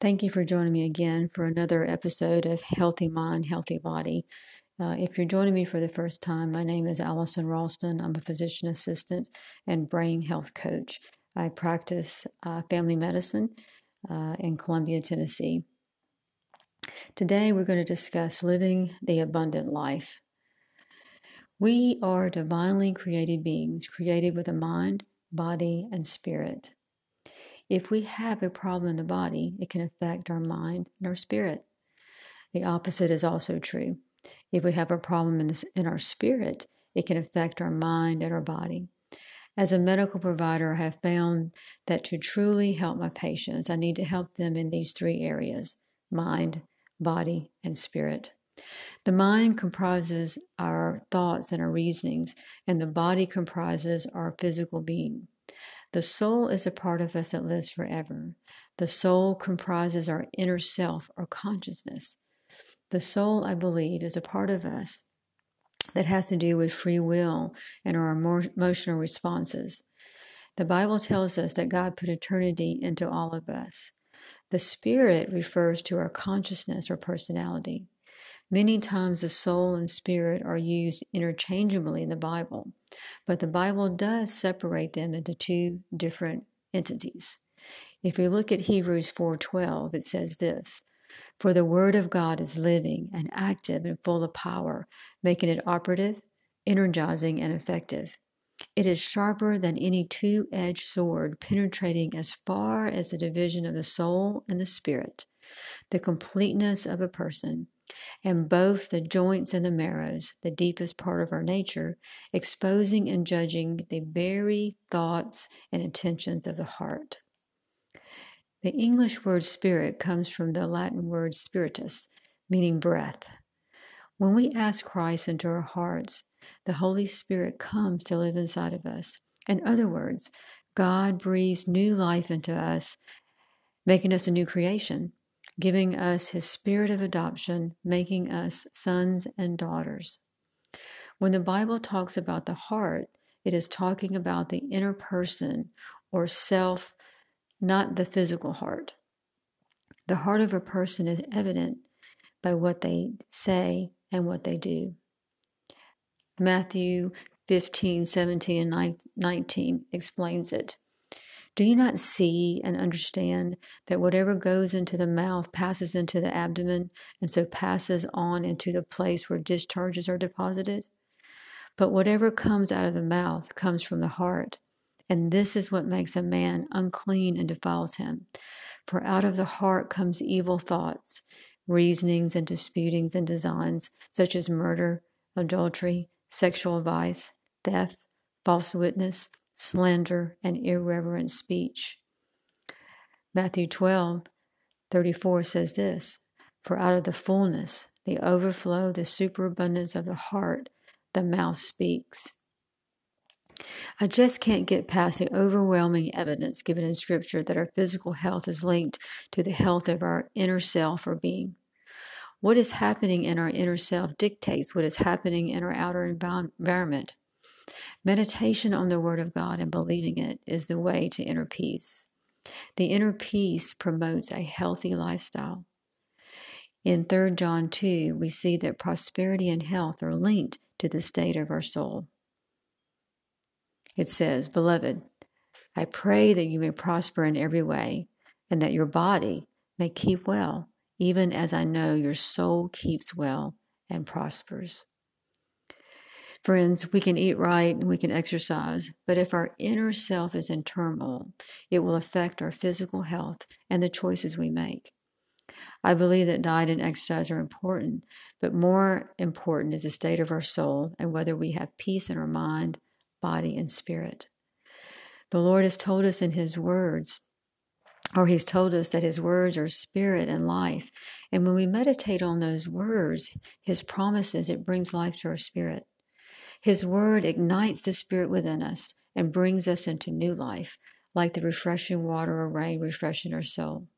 Thank you for joining me again for another episode of Healthy Mind, Healthy Body. Uh, if you're joining me for the first time, my name is Allison Ralston. I'm a physician assistant and brain health coach. I practice uh, family medicine uh, in Columbia, Tennessee. Today, we're going to discuss living the abundant life. We are divinely created beings, created with a mind, body, and spirit. If we have a problem in the body, it can affect our mind and our spirit. The opposite is also true. If we have a problem in, this, in our spirit, it can affect our mind and our body. As a medical provider, I have found that to truly help my patients, I need to help them in these three areas mind, body, and spirit. The mind comprises our thoughts and our reasonings, and the body comprises our physical being. The soul is a part of us that lives forever. The soul comprises our inner self or consciousness. The soul, I believe, is a part of us that has to do with free will and our emotional responses. The Bible tells us that God put eternity into all of us. The spirit refers to our consciousness or personality. Many times the soul and spirit are used interchangeably in the Bible, but the Bible does separate them into two different entities. If we look at Hebrews 4:12, it says this: "For the word of God is living and active and full of power, making it operative, energizing and effective. It is sharper than any two-edged sword, penetrating as far as the division of the soul and the spirit, the completeness of a person." And both the joints and the marrows, the deepest part of our nature, exposing and judging the very thoughts and intentions of the heart. The English word spirit comes from the Latin word spiritus, meaning breath. When we ask Christ into our hearts, the Holy Spirit comes to live inside of us. In other words, God breathes new life into us, making us a new creation giving us his spirit of adoption, making us sons and daughters. When the Bible talks about the heart, it is talking about the inner person or self, not the physical heart. The heart of a person is evident by what they say and what they do. Matthew 15, 17, and 19 explains it. Do you not see and understand that whatever goes into the mouth passes into the abdomen and so passes on into the place where discharges are deposited? But whatever comes out of the mouth comes from the heart, and this is what makes a man unclean and defiles him. For out of the heart comes evil thoughts, reasonings and disputings and designs, such as murder, adultery, sexual vice, theft, false witness slander, and irreverent speech. Matthew 12, 34 says this For out of the fullness, the overflow, the superabundance of the heart, the mouth speaks. I just can't get past the overwhelming evidence given in Scripture that our physical health is linked to the health of our inner self or being. What is happening in our inner self dictates what is happening in our outer environment. Meditation on the Word of God and believing it is the way to inner peace. The inner peace promotes a healthy lifestyle. In 3 John 2, we see that prosperity and health are linked to the state of our soul. It says, Beloved, I pray that you may prosper in every way, and that your body may keep well, even as I know your soul keeps well and prospers. Friends, we can eat right and we can exercise, but if our inner self is in turmoil, it will affect our physical health and the choices we make. I believe that diet and exercise are important, but more important is the state of our soul and whether we have peace in our mind, body, and spirit. The Lord has told us in His words, or He's told us that His words are spirit and life. And when we meditate on those words, His promises, it brings life to our spirit. His word ignites the spirit within us and brings us into new life, like the refreshing water or rain refreshing our soul.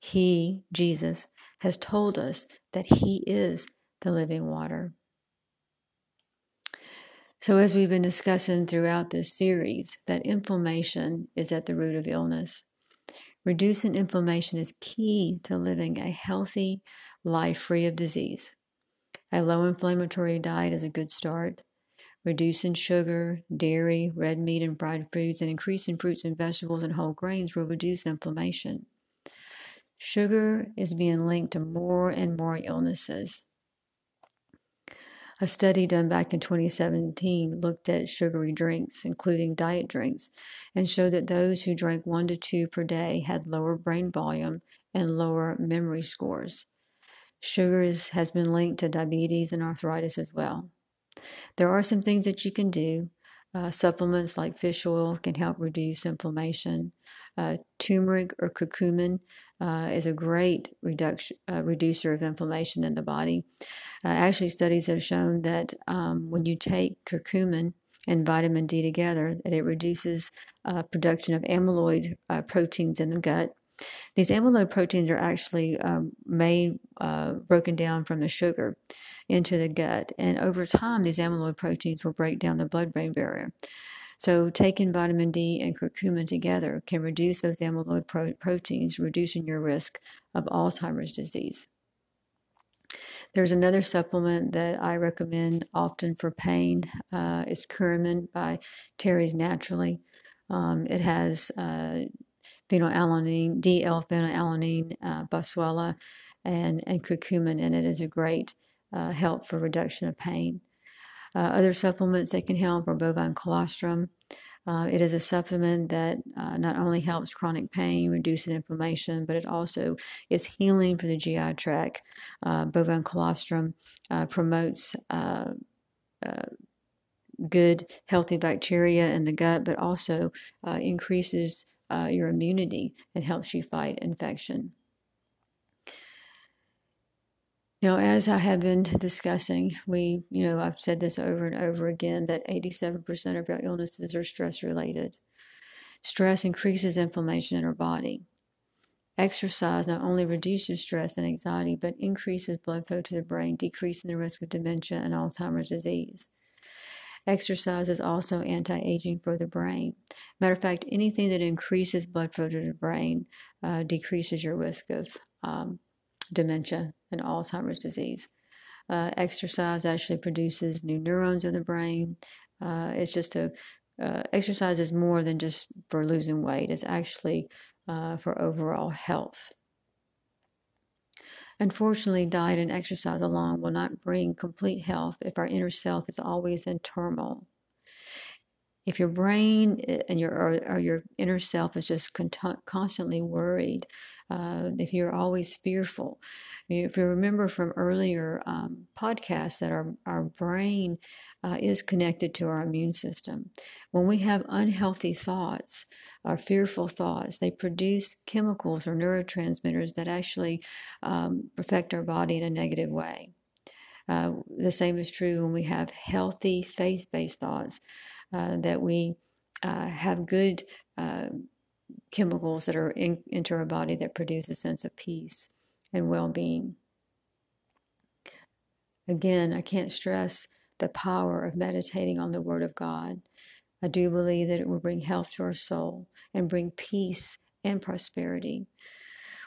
He, Jesus, has told us that He is the living water. So, as we've been discussing throughout this series, that inflammation is at the root of illness. Reducing inflammation is key to living a healthy life free of disease. A low inflammatory diet is a good start. Reducing sugar, dairy, red meat, and fried foods, and increasing fruits and vegetables and whole grains will reduce inflammation. Sugar is being linked to more and more illnesses. A study done back in 2017 looked at sugary drinks, including diet drinks, and showed that those who drank one to two per day had lower brain volume and lower memory scores. Sugar is, has been linked to diabetes and arthritis as well. There are some things that you can do. Uh, supplements like fish oil can help reduce inflammation. Uh, turmeric or curcumin uh, is a great uh, reducer of inflammation in the body. Uh, actually, studies have shown that um, when you take curcumin and vitamin D together, that it reduces uh, production of amyloid proteins in the gut. These amyloid proteins are actually um, made, uh, broken down from the sugar into the gut. And over time, these amyloid proteins will break down the blood brain barrier. So, taking vitamin D and curcumin together can reduce those amyloid pro- proteins, reducing your risk of Alzheimer's disease. There's another supplement that I recommend often for pain. Uh, it's by Terry's Naturally. Um, it has uh, phenylalanine, D-L-phenylalanine, uh, boswellia, and, and curcumin in it is a great uh, help for reduction of pain. Uh, other supplements that can help are bovine colostrum. Uh, it is a supplement that uh, not only helps chronic pain, reducing inflammation, but it also is healing for the GI tract. Uh, bovine colostrum uh, promotes uh, good, healthy bacteria in the gut, but also increases Uh, your immunity and helps you fight infection. Now, as I have been discussing, we, you know, I've said this over and over again that 87% of our illnesses are stress related. Stress increases inflammation in our body. Exercise not only reduces stress and anxiety, but increases blood flow to the brain, decreasing the risk of dementia and Alzheimer's disease. Exercise is also anti aging for the brain. Matter of fact, anything that increases blood flow to the brain uh, decreases your risk of um, dementia and Alzheimer's disease. Uh, exercise actually produces new neurons in the brain. Uh, it's just a uh, exercise is more than just for losing weight. It's actually uh, for overall health. Unfortunately, diet and exercise alone will not bring complete health if our inner self is always in turmoil. If your brain eh, and your or, or your inner self is just con- constantly worried, uh, if you're always fearful. If you remember from earlier um, podcasts that our, our brain uh, is connected to our immune system. When we have unhealthy thoughts, or fearful thoughts, they produce chemicals or neurotransmitters that actually um, affect our body in a negative way. Uh, the same is true when we have healthy faith based thoughts, that we uh, have good uh, chemicals that are in, into our body that produce a sense of peace and well being. Again, I can't stress the power of meditating on the Word of God. I do believe that it will bring health to our soul and bring peace and prosperity.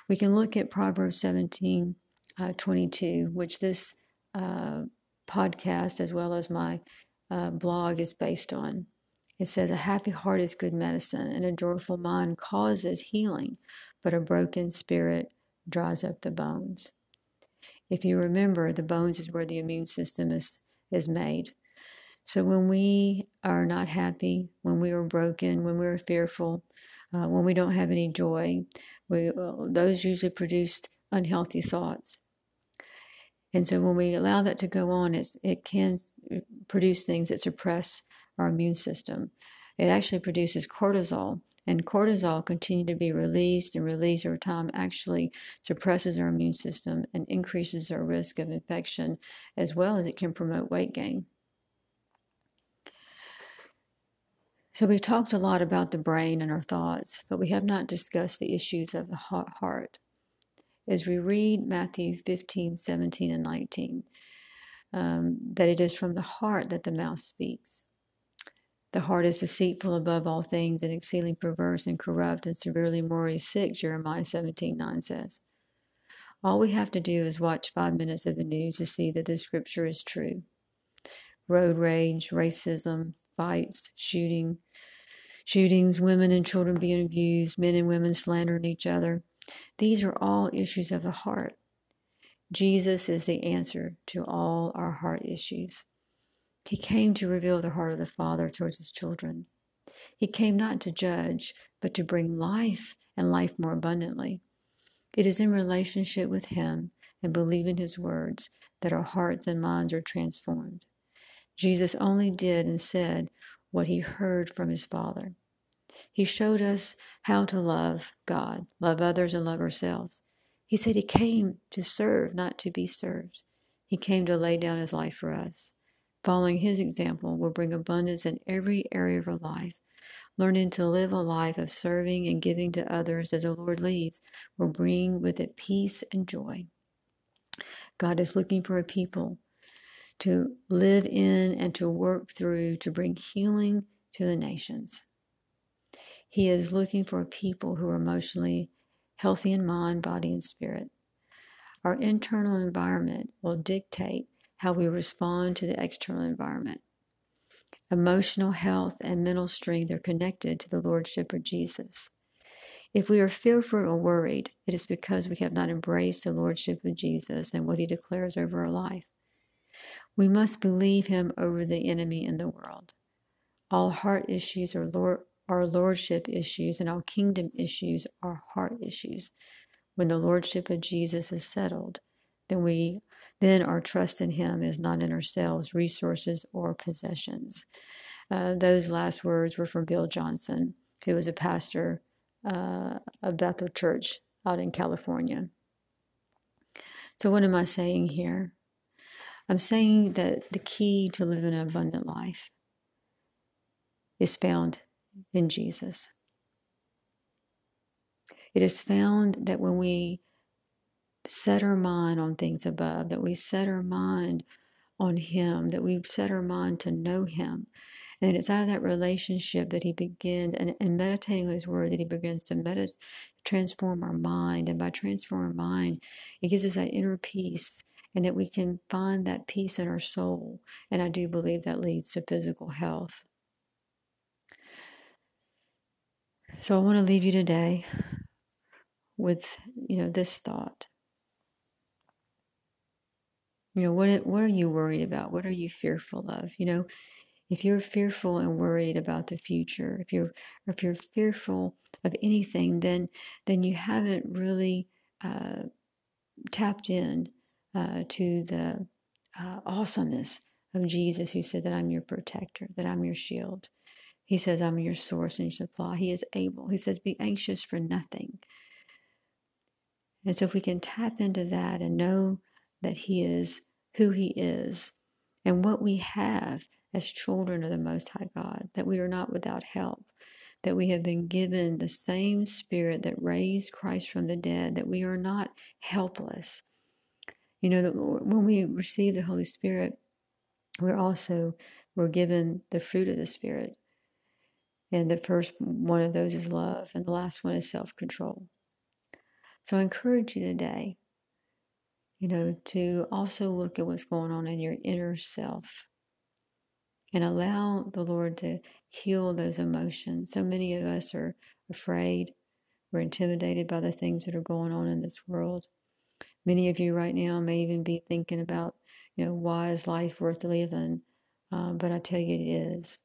We can look at Proverbs 17 uh, 22, which this uh, podcast, as well as my uh, blog, is based on. It says, A happy heart is good medicine, and a joyful mind causes healing, but a broken spirit dries up the bones. If you remember, the bones is where the immune system is, is made. So when we are not happy, when we are broken, when we're fearful, uh, when we don't have any joy, we, those usually produce unhealthy thoughts. And so when we allow that to go on, it can produce things that suppress our immune system. It actually produces cortisol, and cortisol continue to be released and released over time actually suppresses our immune system and increases our risk of infection as well as it can promote weight gain. So we've talked a lot about the brain and our thoughts, but we have not discussed the issues of the heart. As we read Matthew 15, 17, and 19, um, that it is from the heart that the mouth speaks. The heart is deceitful above all things and exceedingly perverse and corrupt and severely morally sick, Jeremiah 17 9 says. All we have to do is watch five minutes of the news to see that this scripture is true. Road rage, racism, fights, shooting, shootings, women and children being abused, men and women slandering each other. These are all issues of the heart. Jesus is the answer to all our heart issues. He came to reveal the heart of the Father towards his children. He came not to judge, but to bring life and life more abundantly. It is in relationship with him and believing his words that our hearts and minds are transformed. Jesus only did and said what he heard from his Father. He showed us how to love God, love others, and love ourselves. He said he came to serve, not to be served. He came to lay down his life for us. Following his example will bring abundance in every area of our life. Learning to live a life of serving and giving to others as the Lord leads will bring with it peace and joy. God is looking for a people to live in and to work through to bring healing to the nations. He is looking for people who are emotionally healthy in mind, body, and spirit. Our internal environment will dictate how we respond to the external environment. Emotional health and mental strength are connected to the Lordship of Jesus. If we are fearful or worried, it is because we have not embraced the Lordship of Jesus and what He declares over our life. We must believe Him over the enemy in the world. All heart issues are, Are Lordship issues, and our kingdom issues are heart issues. When the Lordship of Jesus is settled, then we then our trust in Him is not in ourselves, resources, or possessions. Uh, those last words were from Bill Johnson, who was a pastor uh, of Bethel Church out in California. So, what am I saying here? I'm saying that the key to living an abundant life is found in Jesus. It is found that when we set our mind on things above, that we set our mind on Him, that we set our mind to know Him. And it's out of that relationship that He begins, and, and meditating on His Word, that He begins to meditate, transform our mind. And by transforming our mind, it gives us that inner peace, and that we can find that peace in our soul. And I do believe that leads to physical health. So I want to leave you today with, you know, this thought. You know, what what are you worried about? What are you fearful of? You know, if you're fearful and worried about the future, if you're if you're fearful of anything, then then you haven't really uh, tapped in uh, to the uh, awesomeness of Jesus, who said that I'm your protector, that I'm your shield. He says, I'm your source and your supply. He is able. He says, be anxious for nothing. And so if we can tap into that and know that He is who He is and what we have as children of the Most High God, that we are not without help, that we have been given the same Spirit that raised Christ from the dead, that we are not helpless. You know, when we receive the Holy Spirit, we're also we're given the fruit of the Spirit. And the first one of those is love, and the last one is self control. So I encourage you today you know, to also look at what's going on in your inner self and allow the Lord to heal those emotions. So many of us are afraid, we're intimidated by the things that are going on in this world. Many of you right now may even be thinking about, you know, why is life worth living? Um, but I tell you, it is.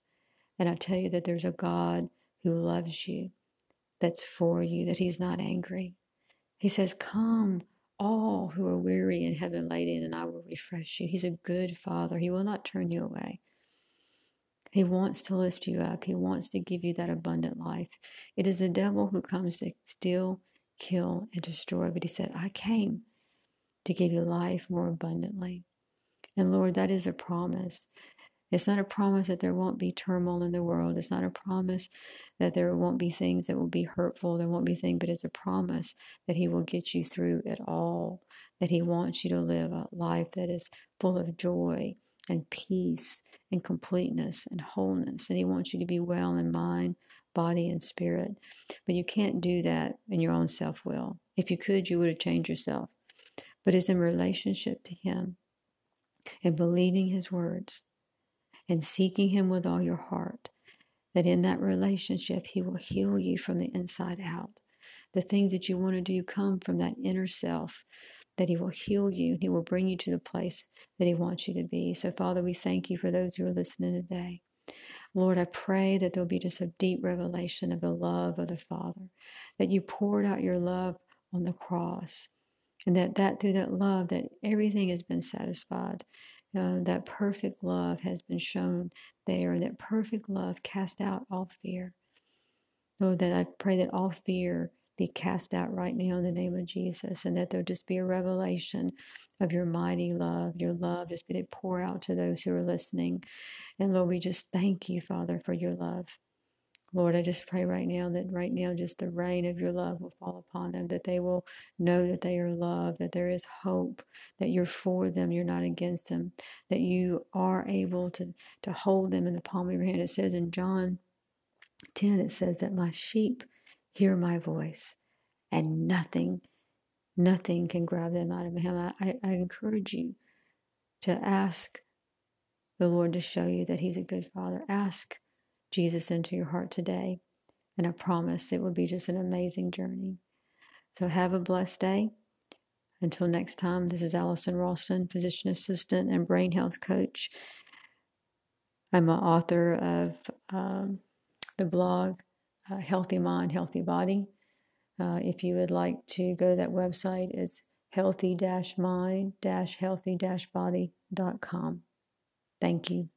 And I tell you that there's a God who loves you, that's for you, that He's not angry. He says, Come, all who are weary and heavy laden, and I will refresh you. He's a good father. He will not turn you away. He wants to lift you up. He wants to give you that abundant life. It is the devil who comes to steal, kill, and destroy. But he said, I came to give you life more abundantly. And Lord, that is a promise. It's not a promise that there won't be turmoil in the world. It's not a promise that there won't be things that will be hurtful. There won't be things, but it's a promise that He will get you through it all. That He wants you to live a life that is full of joy and peace and completeness and wholeness. And He wants you to be well in mind, body, and spirit. But you can't do that in your own self will. If you could, you would have changed yourself. But it's in relationship to Him and believing His words and seeking Him with all your heart that in that relationship, He will heal you from the inside out. The things that you want to do come from that inner self, that He will heal you and He will bring you to the place that He wants you to be. So, Father, we thank you for those who are listening today. Lord, I pray that there'll be just a deep revelation of the love of the Father, that you poured out your love on the cross, and that, that through that love, that everything has been satisfied. Uh, that perfect love has been shown there, and that perfect love cast out all fear. Lord, that I pray that all fear be cast out right now in the name of Jesus, and that there'll just be a revelation of your mighty love, your love just be to pour out to those who are listening. And Lord, we just thank you, Father, for your love. Lord, I just pray right now that right now just the rain of your love will fall upon them, that they will know that they are loved, that there is hope, that you're for them, you're not against them, that you are able to, to hold them in the palm of your hand. It says in John 10, it says that my sheep hear my voice and nothing, nothing can grab them out of hand. I, I encourage you to ask the Lord to show you that He's a good Father. Ask Jesus into your heart today. And I promise it will be just an amazing journey. So have a blessed day. Until next time, this is Allison Ralston, physician assistant and brain health coach. I'm an author of um, the blog uh, Healthy Mind, Healthy Body. Uh, if you would like to go to that website, it's healthy mind healthy body.com. Thank you.